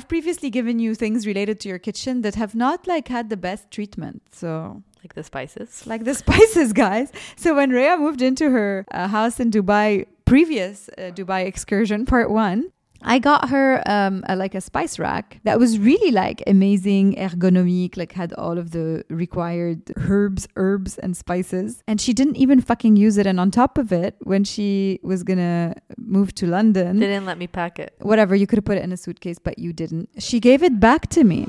I've previously given you things related to your kitchen that have not like had the best treatment. So Like the spices. like the spices, guys. So when Rhea moved into her uh, house in Dubai, previous uh, Dubai excursion, part one, I got her um, a, like a spice rack that was really like amazing, ergonomic, like had all of the required herbs, herbs, and spices. And she didn't even fucking use it. And on top of it, when she was gonna move to London, They didn't let me pack it. whatever, you could have put it in a suitcase, but you didn't. She gave it back to me.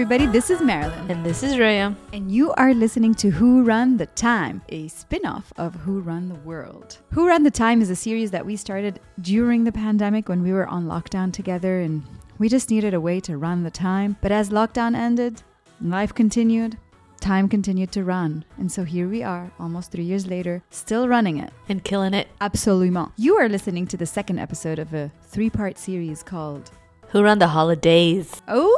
Everybody, this is Marilyn. And this is Raya. And you are listening to Who Run the Time, a spin off of Who Run the World. Who Run the Time is a series that we started during the pandemic when we were on lockdown together and we just needed a way to run the time. But as lockdown ended, life continued, time continued to run. And so here we are, almost three years later, still running it. And killing it. Absolument. You are listening to the second episode of a three part series called Who run the holidays? Oh,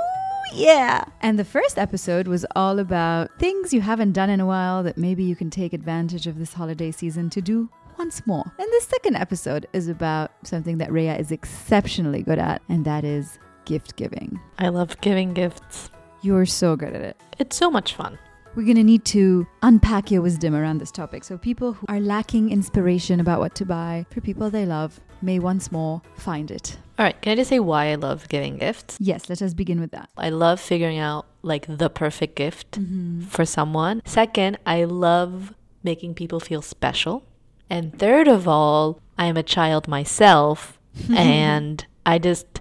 yeah. And the first episode was all about things you haven't done in a while that maybe you can take advantage of this holiday season to do once more. And the second episode is about something that Rhea is exceptionally good at, and that is gift giving. I love giving gifts. You're so good at it. It's so much fun. We're going to need to unpack your wisdom around this topic. So, people who are lacking inspiration about what to buy for people they love may once more find it. All right, can I just say why I love giving gifts? Yes, let us begin with that. I love figuring out like the perfect gift Mm-hmm. for someone. Second, I love making people feel special. And third of all, I am a child myself and I just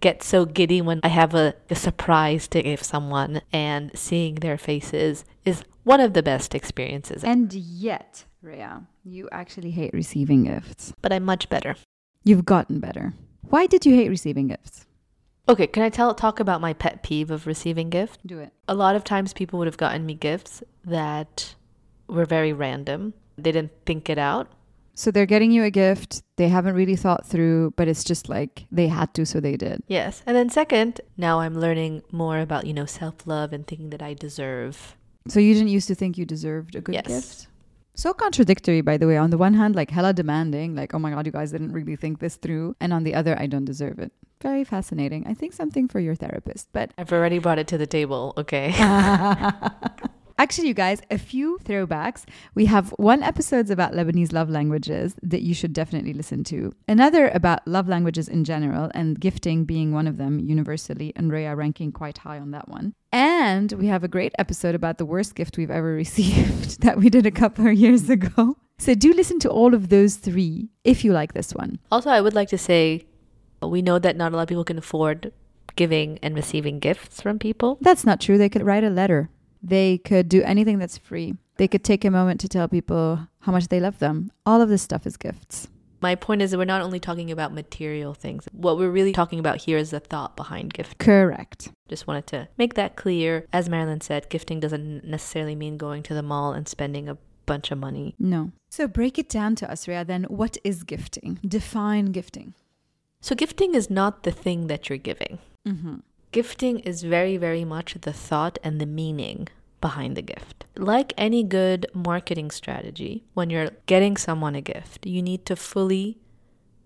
get so giddy when I have a, a surprise to give someone and seeing their faces is one of the best experiences. And yet, Rhea, you actually hate receiving gifts. But I'm much better. You've gotten better. Why did you hate receiving gifts? Okay, can I tell talk about my pet peeve of receiving gifts? Do it. A lot of times people would have gotten me gifts that were very random. They didn't think it out. So they're getting you a gift they haven't really thought through, but it's just like they had to, so they did. Yes. And then second, now I'm learning more about, you know, self-love and thinking that I deserve. So you didn't used to think you deserved a good Yes. gift? So contradictory, by the way. On the one hand, like hella demanding, like, oh my God, you guys didn't really think this through. And on the other, I don't deserve it. Very fascinating. I think something for your therapist. But I've already brought it to the table, okay? Actually, you guys, a few throwbacks. We have one episodes about Lebanese love languages that you should definitely listen to. Another about love languages in general and gifting being one of them universally, and Rhea ranking quite high on that one. And we have a great episode about the worst gift we've ever received that we did a couple of years ago. So do listen to all of those three if you like this one. also, I would like to say we know that not a lot of people can afford giving and receiving gifts from people. That's not true. They could write a letter. They could do anything that's free. They could take a moment to tell people how much they love them. All of this stuff is gifts. My point is that we're not only talking about material things. What we're really talking about here is the thought behind gift. Correct. Just wanted to make that clear. As Marilyn said, gifting doesn't necessarily mean going to the mall and spending a bunch of money. No. So break it down to us, Rhea. Then, what is gifting? Define gifting. So, gifting is not the thing that you're giving. Mm-hmm. Gifting is very, very much the thought and the meaning behind the gift. Like any good marketing strategy, when you're getting someone a gift, you need to fully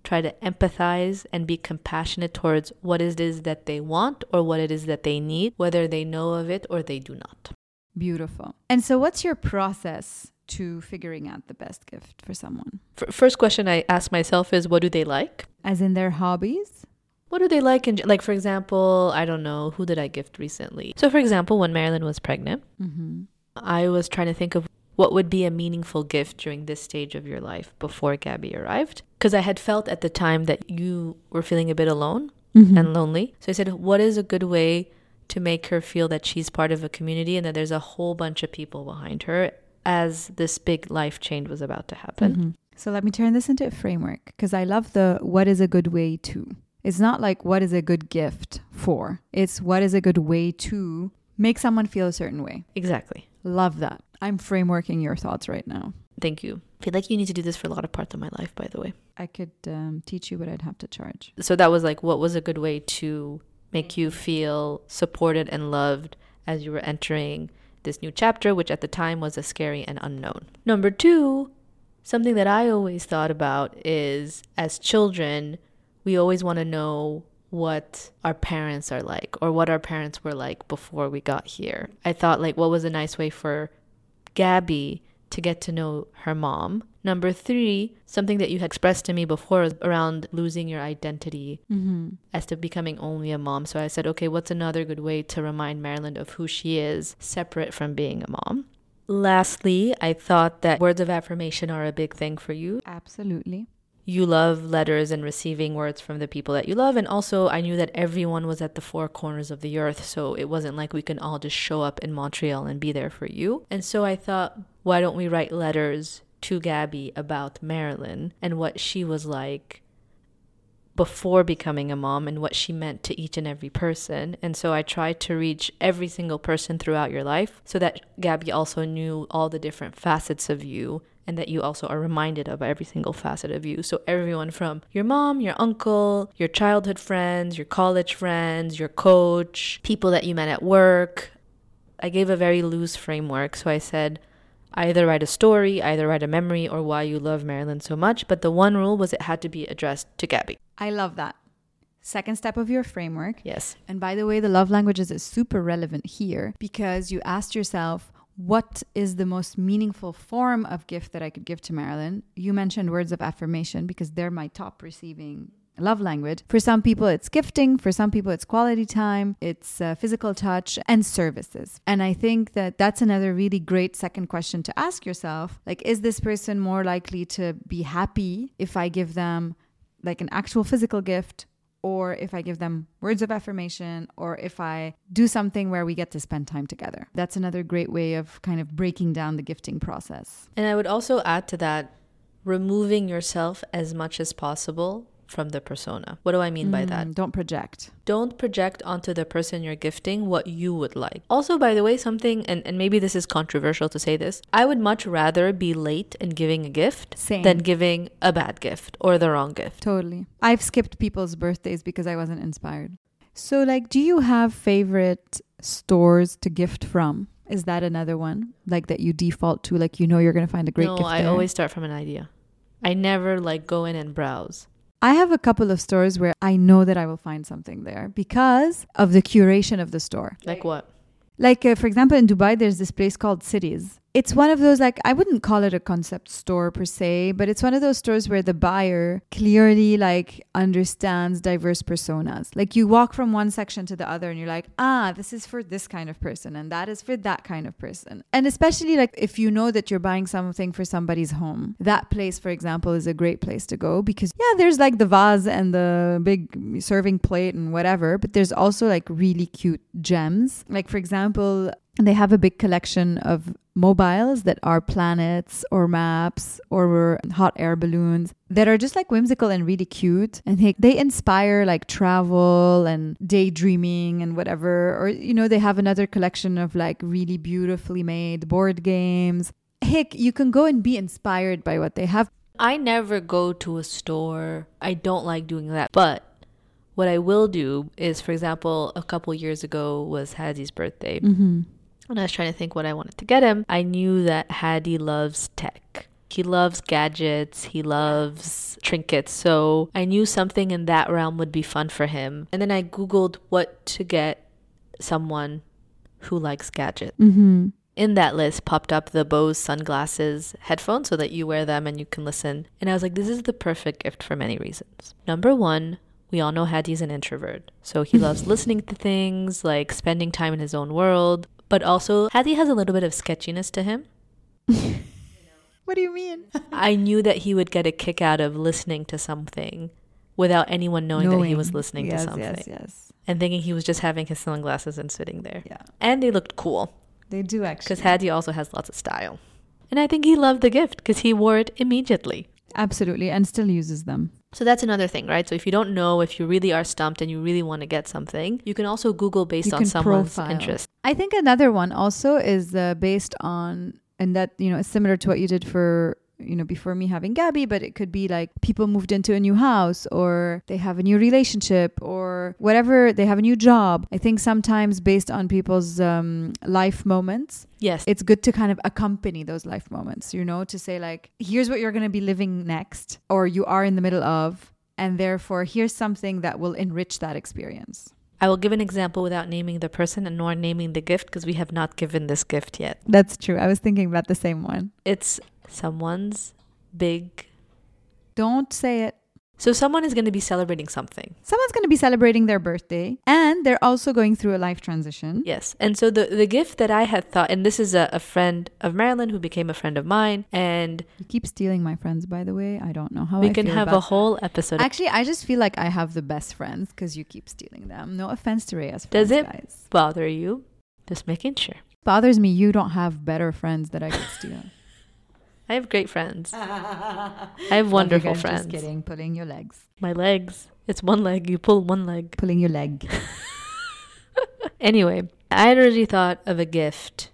try to empathize and be compassionate towards what it is that they want or what it is that they need, whether they know of it or they do not. Beautiful. And so, what's your process to figuring out the best gift for someone? F- first question I ask myself is what do they like? As in their hobbies? What do they like? In, like, for example, I don't know, who did I gift recently? So, for example, when Marilyn was pregnant, Mm-hmm. I was trying to think of what would be a meaningful gift during this stage of your life before Gabby arrived. Because I had felt at the time that you were feeling a bit alone Mm-hmm. and lonely. So I said, what is a good way to make her feel that she's part of a community and that there's a whole bunch of people behind her as this big life change was about to happen? Mhm. So, let me turn this into a framework because I love the what is a good way to. It's not like what is a good gift for, it's what is a good way to make someone feel a certain way. Exactly. Love that. I'm frameworking your thoughts right now. Thank you. I feel like you need to do this for a lot of parts of my life, by the way. I could um, teach you, but I'd have to charge. So that was like, what was a good way to make you feel supported and loved as you were entering this new chapter, which at the time was a scary and unknown. Number two, something that I always thought about is as children, we always want to know what our parents are like or what our parents were like before we got here. I thought, like, what was a nice way for Gabby to get to know her mom. Number three, something that you had expressed to me before around losing your identity Mm-hmm. as to becoming only a mom. So I said, okay, what's another good way to remind Marilyn of who she is separate from being a mom? Lastly, I thought that words of affirmation are a big thing for you. Absolutely. You love letters and receiving words from the people that you love. And also, I knew that everyone was at the four corners of the earth. So it wasn't like we can all just show up in Montreal and be there for you. And so I thought, why don't we write letters to Gabby about Marilyn and what she was like before becoming a mom and what she meant to each and every person. And so I tried to reach every single person throughout your life so that Gabby also knew all the different facets of you and that you also are reminded of every single facet of you. So everyone from your mom, your uncle, your childhood friends, your college friends, your coach, people that you met at work. I gave a very loose framework. So I said, either write a story, either write a memory, or why you love Marilyn so much. But the one rule was it had to be addressed to Gabby. I love that. Second step of your framework. Yes. And by the way, the love languages is super relevant here because you asked yourself, what is the most meaningful form of gift that I could give to Marilyn? You mentioned words of affirmation because they're my top receiving love language. For some people, it's gifting. For some people, it's quality time, it's uh, physical touch, and services. And I think that that's another really great second question to ask yourself. Like, is this person more likely to be happy if I give them like an actual physical gift? Or if I give them words of affirmation, or if I do something where we get to spend time together. That's another great way of kind of breaking down the gifting process. And I would also add to that removing yourself as much as possible from the persona. What do I mean by that? Mm, Don't project. Don't project onto the person you're gifting what you would like. Also, by the way, something, and, and maybe this is controversial to say this, I would much rather be late in giving a gift Same. than giving a bad gift or the wrong gift. Totally. I've skipped people's birthdays because I wasn't inspired. So, like, do you have favorite stores to gift from? Is that another one like that you default to? Like, you know, you're gonna find a great no, gift. I there? always start from an idea. I never like go in and browse. I have a couple of stores where I know that I will find something there because of the curation of the store. Like what? Like, uh, for example, in Dubai, there's this place called Cities. It's one of those, like, I wouldn't call it a concept store per se, but it's one of those stores where the buyer clearly, like, understands diverse personas. Like, you walk from one section to the other and you're like, ah, this is for this kind of person and that is for that kind of person. And especially, like, if you know that you're buying something for somebody's home, that place, for example, is a great place to go because, yeah, there's like the vase and the big serving plate and whatever, but there's also like really cute gems. Like, for example, they have a big collection of mobiles that are planets or maps or hot air balloons that are just like whimsical and really cute and they, they inspire like travel and daydreaming and whatever or you know they have another collection of like really beautifully made board games heck you can go and be inspired by what they have I never go to a store. I don't like doing that. But what I will do is, for example, a couple years ago was Hadi's birthday. mm-hmm. When I was trying to think what I wanted to get him, I knew that Hadi loves tech. He loves gadgets, he loves trinkets. So I knew something in that realm would be fun for him. And then I Googled what to get someone who likes gadgets. Mm-hmm. In that list popped up the Bose sunglasses headphones so that you wear them and you can listen. And I was like, this is the perfect gift for many reasons. Number one, we all know Hadi's an introvert. So he loves listening to things, like spending time in his own world. But also, Hadi has a little bit of sketchiness to him. what do you mean I knew that he would get a kick out of listening to something without anyone knowing, that he was listening yes, to something. yes yes And thinking he was just having his sunglasses and sitting there. yeah And they looked cool. they do actually because Hadi also has lots of style. And I think he loved the gift because he wore it immediately. Absolutely and still uses them So that's another thing, right? So if you don't know, if you really are stumped and you really want to get something, you can also Google based You on someone's profile. interest. I think another one also is uh, based on, and that, you know, is similar to what you did for you know, before me having Gabby, but it could be like people moved into a new house or they have a new relationship or whatever, they have a new job. I think sometimes based on people's um, life moments, Yes. it's good to kind of accompany those life moments, you know, to say, like, here's what you're going to be living next, or you are in the middle of, and therefore here's something that will enrich that experience. I will give an example without naming the person and nor naming the gift because we have not given this gift yet. That's true. I was thinking about the same one. It's someone's big. Don't say it. So someone is going to be celebrating something. Someone's going to be celebrating their birthday, and they're also going through a life transition. Yes. And so the, the gift that I had thought, and this is a, a friend of Marilyn who became a friend of mine, and You keep stealing my friends, by the way. I don't know how we I can have a whole episode. Actually, I just feel like I have the best friends because you keep stealing them. No offense to Rhea's Does it? guys. bother you? Just making sure. Bothers me you don't have better friends that I could steal. I have great friends. I have wonderful friends. Just kidding. Pulling your legs. My legs. It's one leg. You pull one leg. Pulling your leg. Anyway, I had already thought of a gift,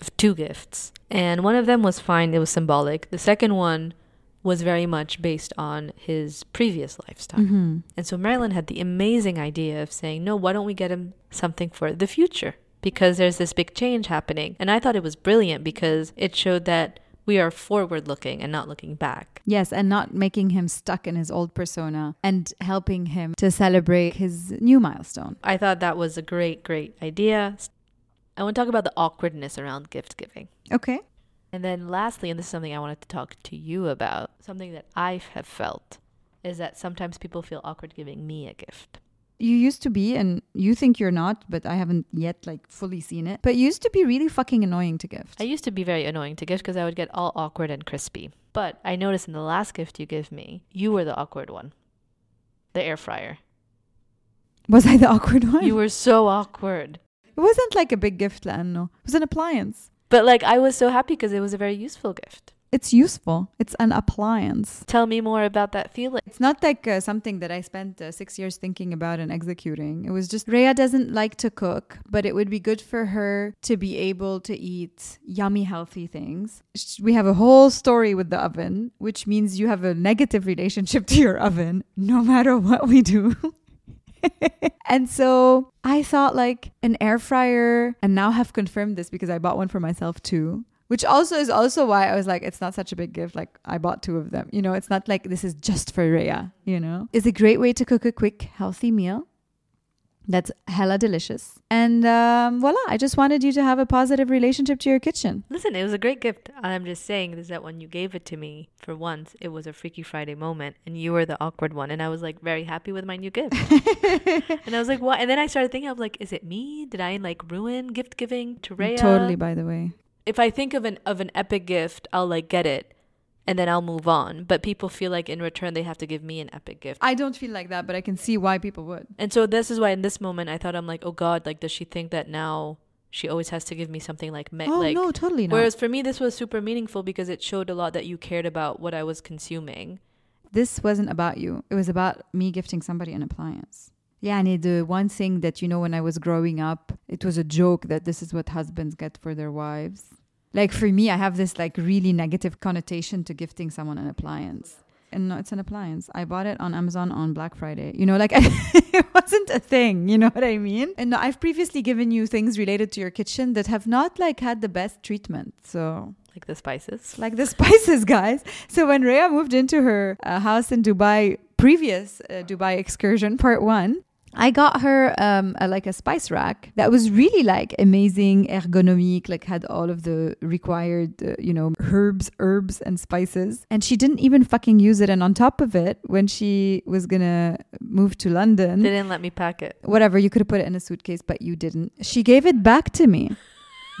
of two gifts, and one of them was fine. It was symbolic. The second one was very much based on his previous lifestyle. hmm And so Marilyn had the amazing idea of saying, no, why don't we get him something for the future? Because there's this big change happening. And I thought it was brilliant because it showed that we are forward looking and not looking back. Yes, and not making him stuck in his old persona and helping him to celebrate his new milestone. I thought that was a great, great idea. I want to talk about the awkwardness around gift giving. Okay. And then lastly, and this is something I wanted to talk to you about, something that I have felt is that sometimes people feel awkward giving me a gift. You used to be, and you think you're not, but I haven't yet like fully seen it. But you used to be really fucking annoying to gift. I used to be very annoying to gift because I would get all awkward and crispy. But I noticed in the last gift you gave me, you were the awkward one. The air fryer. Was I the awkward one? You were so awkward. it wasn't like a big gift, Lano. It was an appliance. But like I was so happy because it was a very useful gift. It's useful. It's an appliance. Tell me more about that feeling. It's not like uh, something that I spent uh, six years thinking about and executing. It was just Rhea doesn't like to cook, but it would be good for her to be able to eat yummy, healthy things. We have a whole story with the oven, which means you have a negative relationship to your oven no matter what we do. and so I thought like an air fryer, and now have confirmed this because I bought one for myself too. Which also is also why I was like, it's not such a big gift. Like I bought two of them. You know, it's not like this is just for Rhea, you know. It's a great way to cook a quick, healthy meal. That's hella delicious. And um, voila, I just wanted you to have a positive relationship to your kitchen. Listen, it was a great gift. I'm just saying is that when you gave it to me for once, it was a Freaky Friday moment, and you were the awkward one, and I was like very happy with my new gift. and I was like, what? And then I started thinking, I was like, is it me? Did I like ruin gift giving to Rhea? Totally, by the way. If I think of an of an epic gift, I'll like get it, and then I'll move on. But people feel like in return they have to give me an epic gift. I don't feel like that, but I can see why people would. And so this is why in this moment I thought I'm like, oh God, like does she think that now she always has to give me something like me- oh like no, totally not. Whereas for me, this was super meaningful because it showed a lot that you cared about what I was consuming. this wasn't about you. It was about me gifting somebody an appliance. Yeah, and the one thing that you know when I was growing up, it was a joke that this is what husbands get for their wives. Like for me, I have this like really negative connotation to gifting someone an appliance. And no, it's an appliance. I bought it on Amazon on Black Friday. You know, like it wasn't a thing. You know what I mean? And I've previously given you things related to your kitchen that have not like had the best treatment. So Like the spices. like the spices, guys. So when Rhea moved into her uh, house in Dubai, previous uh, Dubai excursion, part one, I got her um, a, like a spice rack that was really like amazing, ergonomic, like had all of the required, uh, you know, herbs, herbs, and spices. And she didn't even fucking use it. And on top of it, when she was gonna move to London, They didn't let me pack it. whatever, you could have put it in a suitcase, but you didn't. She gave it back to me,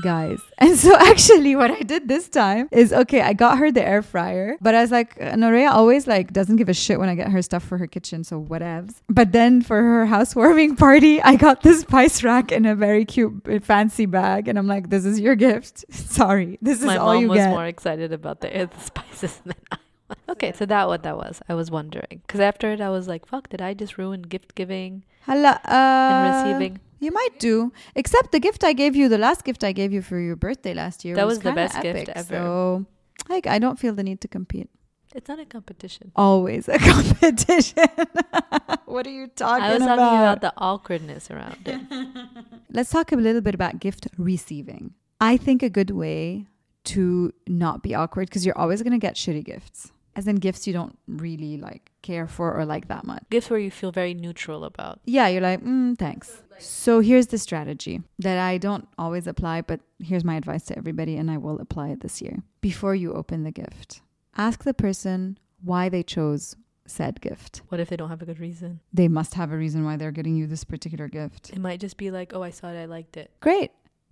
guys. And so actually what I did this time is okay, I got her the air fryer, but I was like, Norea always like doesn't give a shit when I get her stuff for her kitchen, so whatevs. But then for her housewarming party, I got this spice rack in a very cute uh, fancy bag, and I'm like, this is your gift. Sorry, this is My all mom you was get. more excited about the, the spices than I was. Okay, so that what that was. I was wondering because after it, I was like, "Fuck! Did I just ruin gift giving Hala, uh, and receiving?" You might do, except the gift I gave you, the last gift I gave you for your birthday last year. That was the kinda best gift ever. So Like, I don't feel the need to compete. It's not a competition. Always a competition. what are you talking I was about? talking about the awkwardness around it. Let's talk a little bit about gift receiving. I think a good way to not be awkward because you're always going to get shitty gifts. As in gifts you don't really like care for or like that much. Gifts where you feel very neutral about. Yeah, you're like, mm, thanks. So here's the strategy that I don't always apply, but here's my advice to everybody, and I will apply it this year. Before you open the gift, ask the person why they chose said gift. What if they don't have a good reason? They must have a reason why they're getting you this particular gift. It might just be like, oh, I saw it, I liked it. Great.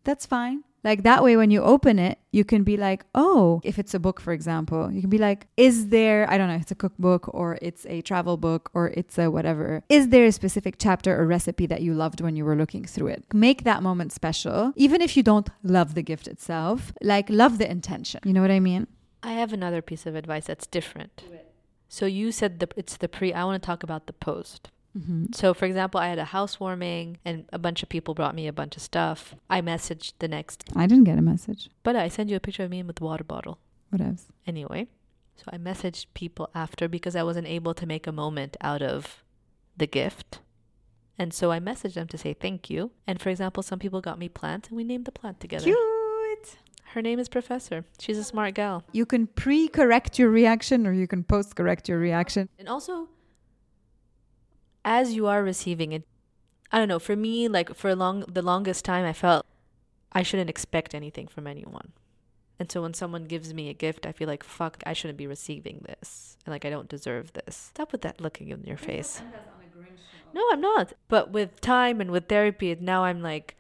That's fine. Like that way, when you open it, you can be like, oh, if it's a book, for example, you can be like, is there, I don't know, it's a cookbook or it's a travel book or it's a whatever. Is there a specific chapter or recipe that you loved when you were looking through it? Make that moment special. Even if you don't love the gift itself, like love the intention. You know what I mean? I have another piece of advice that's different. So you said the, it's the pre, I want to talk about the post. Mm-hmm. So, for example, I had a housewarming and a bunch of people brought me a bunch of stuff. I messaged the next, I didn't get a message. but I sent you a picture of me with the water bottle. What else? Anyway, so I messaged people after because I wasn't able to make a moment out of the gift. And so I messaged them to say thank you. And for example, some people got me plants and we named the plant together. Cute. Her name is Professor. She's a smart gal. You can pre correct your reaction or you can post correct your reaction. And also, as you are receiving it, I don't know. For me, like for a long, the longest time, I felt I shouldn't expect anything from anyone. And so when someone gives me a gift, I feel like fuck, I shouldn't be receiving this, and like I don't deserve this. Stop with that looking in your face. No, I'm not. But with time and with therapy, now I'm like,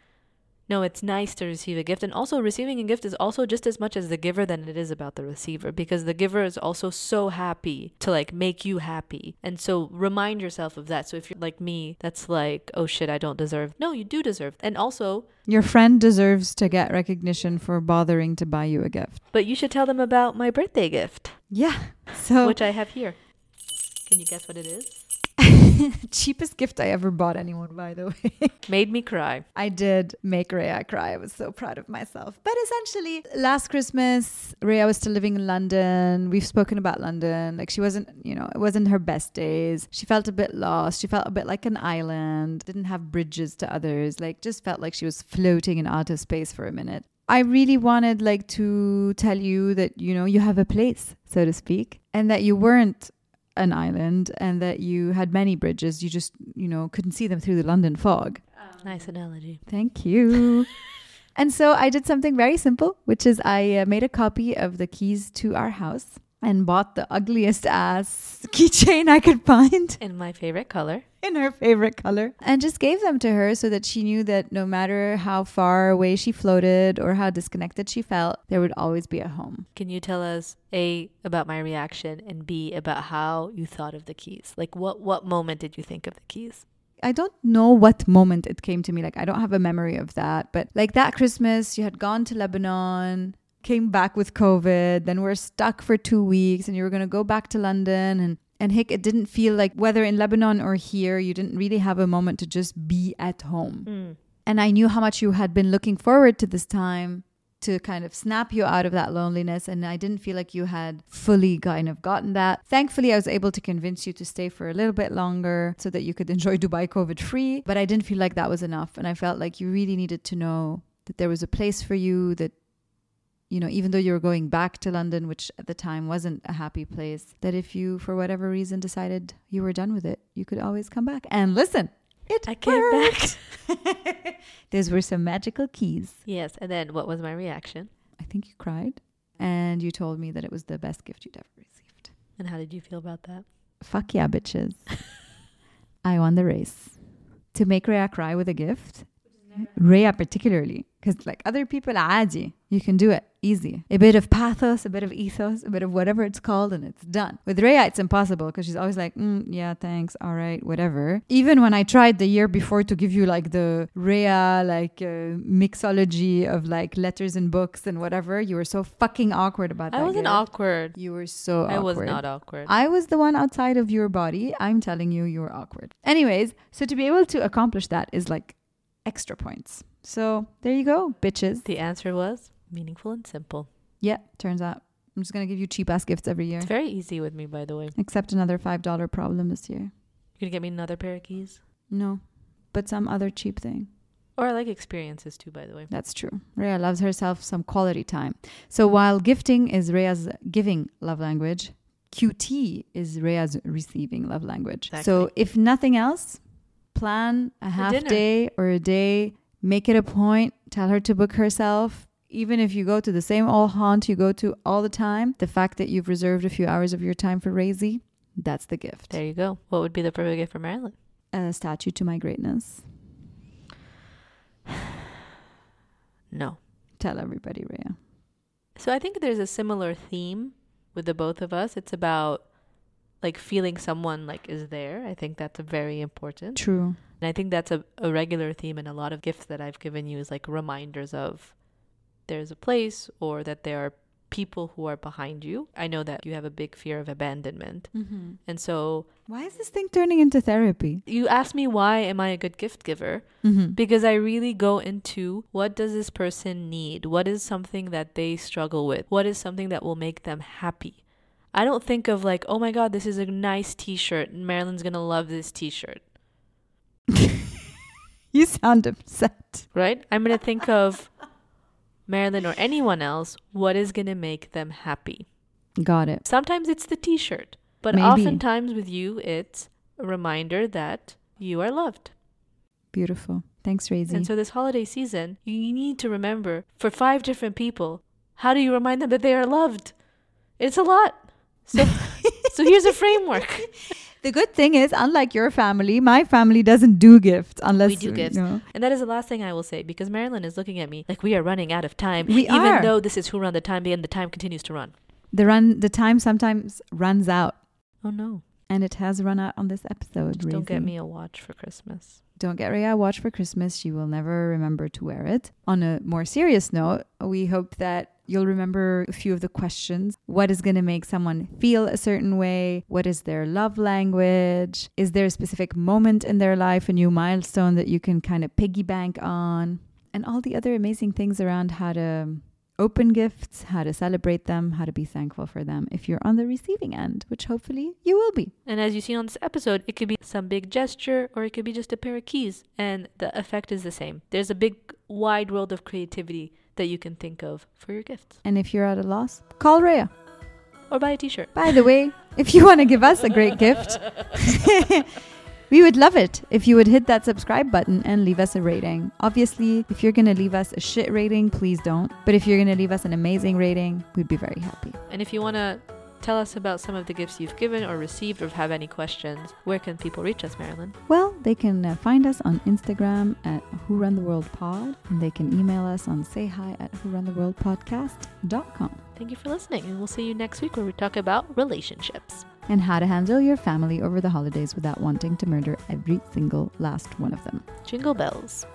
no, it's nice to receive a gift. And also, receiving a gift is also just as much as the giver than it is about the receiver because the giver is also so happy to like make you happy. And so, remind yourself of that. So, if you're like me, that's like, oh shit, I don't deserve. No, you do deserve. And also, Your friend deserves to get recognition for bothering to buy you a gift. but you should tell them about my birthday gift, Yeah. So, which I have here. Can you guess what it is? cheapest gift I ever bought anyone, by the way. Made me cry. I did make Rhea cry. I was so proud of myself. But essentially, last Christmas, Rhea was still living in London. We've spoken about London. Like, she wasn't, you know, it wasn't her best days. She felt a bit lost. She felt a bit like an island, didn't have bridges to others, like, just felt like she was floating in outer space for a minute. I really wanted like to tell you that you know you have a place so to speak and that you weren't an island and that you had many bridges you just you know couldn't see them through the London fog. Nice analogy. Thank you. and so I did something very simple, which is I uh, made a copy of the keys to our house and bought the ugliest ass keychain I could find In my favorite color. in her favorite color and just gave them to her so that she knew that no matter how far away she floated or how disconnected she felt, there would always be a home. Can you tell us A about my reaction and B about how you thought of the keys? Like what what moment did you think of the keys? I don't know what moment it came to me. Like, I don't have a memory of that. But like that Christmas, you had gone to Lebanon, came back with COVID, then we're stuck for two weeks, and you were going to go back to London. And, and Hick, it didn't feel like whether in Lebanon or here, you didn't really have a moment to just be at home. Mm. And I knew how much you had been looking forward to this time to kind of snap you out of that loneliness. And I didn't feel like you had fully kind of gotten that. Thankfully, I was able to convince you to stay for a little bit longer so that you could enjoy Dubai COVID free. But I didn't feel like that was enough. And I felt like you really needed to know that there was a place for you that you know, even though you were going back to London, which at the time wasn't a happy place, that if you, for whatever reason, decided you were done with it, you could always come back. And listen, it I worked. came back. Those were some magical keys. Yes. And then what was my reaction? I think you cried. And you told me that it was the best gift you'd ever received. And how did you feel about that? Fuck yeah, bitches. I won the race. To make Rhea cry with a gift, Rhea particularly, because like other people, adi, you can do it easy. A bit of pathos, a bit of ethos, a bit of whatever it's called, and it's done. With Rhea, it's impossible because she's always like, mm, yeah, thanks, all right, whatever. Even when I tried the year before to give you like the Rhea like uh, mixology of like letters and books and whatever, you were so fucking awkward about that. I wasn't awkward. You were so awkward. I was not awkward. I was the one outside of your body. I'm telling you, you were awkward. Anyways, so to be able to accomplish that is like extra points. So there you go, bitches. the answer was meaningful and simple. Yeah, turns out I'm just gonna give you cheap ass gifts every year. It's very easy with me, by the way. Except another five dollar problem this year. You gonna get me another pair of keys? No, but some other cheap thing. Or I like experiences too, by the way. That's true. Rhea loves herself some quality time. So while gifting is Rhea's giving love language, QT is Rhea's receiving love language. So if nothing else, plan a half dinner. day or a day, make it a point, tell her to book herself. Even if you go to the same old haunt you go to all the time, the fact that you've reserved a few hours of your time for Razy, that's the gift. There you go. What would be the perfect gift for Marilyn? A statue to my greatness. No. Tell everybody, Rhea. So I think there's a similar theme with the both of us. It's about like feeling someone like is there. I think that's very important. True. And I think that's a, a regular theme in a lot of gifts that I've given you is like reminders of there's a place or that there are people who are behind you. I know that you have a big fear of abandonment. Mm-hmm. And so Why is this thing turning into therapy? you ask me why am I a good gift giver? Mm-hmm. Because I really go into what does this person need? What is something that they struggle with? What is something that will make them happy? I don't think of like, oh my god, this is a nice t-shirt and Marilyn's going to love this t-shirt, You sound upset. right? I'm going to think of Marilyn or anyone else, what is going to make them happy? Got it. Sometimes it's the t-shirt, but Maybe. oftentimes with you it's a reminder that you are loved. Beautiful. Thanks, Razy. And so this holiday season, you need to remember for five different people, how do you remind them that they are loved? It's a lot. So so here's a framework. The good thing is, unlike your family, my family doesn't do gifts unless We do gifts. And that is the last thing I will say because Marilyn is looking at me like we are running out of time. We even are. though this is who run the time and the time continues to run. The run, the time sometimes runs out, Oh no. and it has run out on this episode. Don't get me a watch for Christmas. Don't get Rhea a watch for Christmas. She will never remember to wear it. On a more serious note, we hope that you'll remember a few of the questions. What is going to make someone feel a certain way? What is their love language? Is there a specific moment in their life, a new milestone that you can kind of piggy bank on? And all the other amazing things around how to open gifts, how to celebrate them, how to be thankful for them if you're on the receiving end, which hopefully you will be. And as you see on this episode, it could be some big gesture or it could be just a pair of keys, and the effect is the same. There's a big, wide world of creativity that you can think of for your gifts. And if you're at a loss, call Rhea. Or buy a t shirt. By the way, if you want to give us a great gift, we would love it if you would hit that subscribe button and leave us a rating. Obviously, if you're going to leave us a shit rating, please don't. But if you're going to leave us an amazing rating, we'd be very happy. And if you want to tell us about some of the gifts you've given or received or have any questions, where can people reach us, Marilyn? Well, they can uh, find us on Instagram at Who Run the World Pod, and they can email us on say hi at who run the world podcast.com. Thank you for listening, and we'll see you next week where we talk about relationships. And how to handle your family over the holidays without wanting to murder every single last one of them. Jingle bells.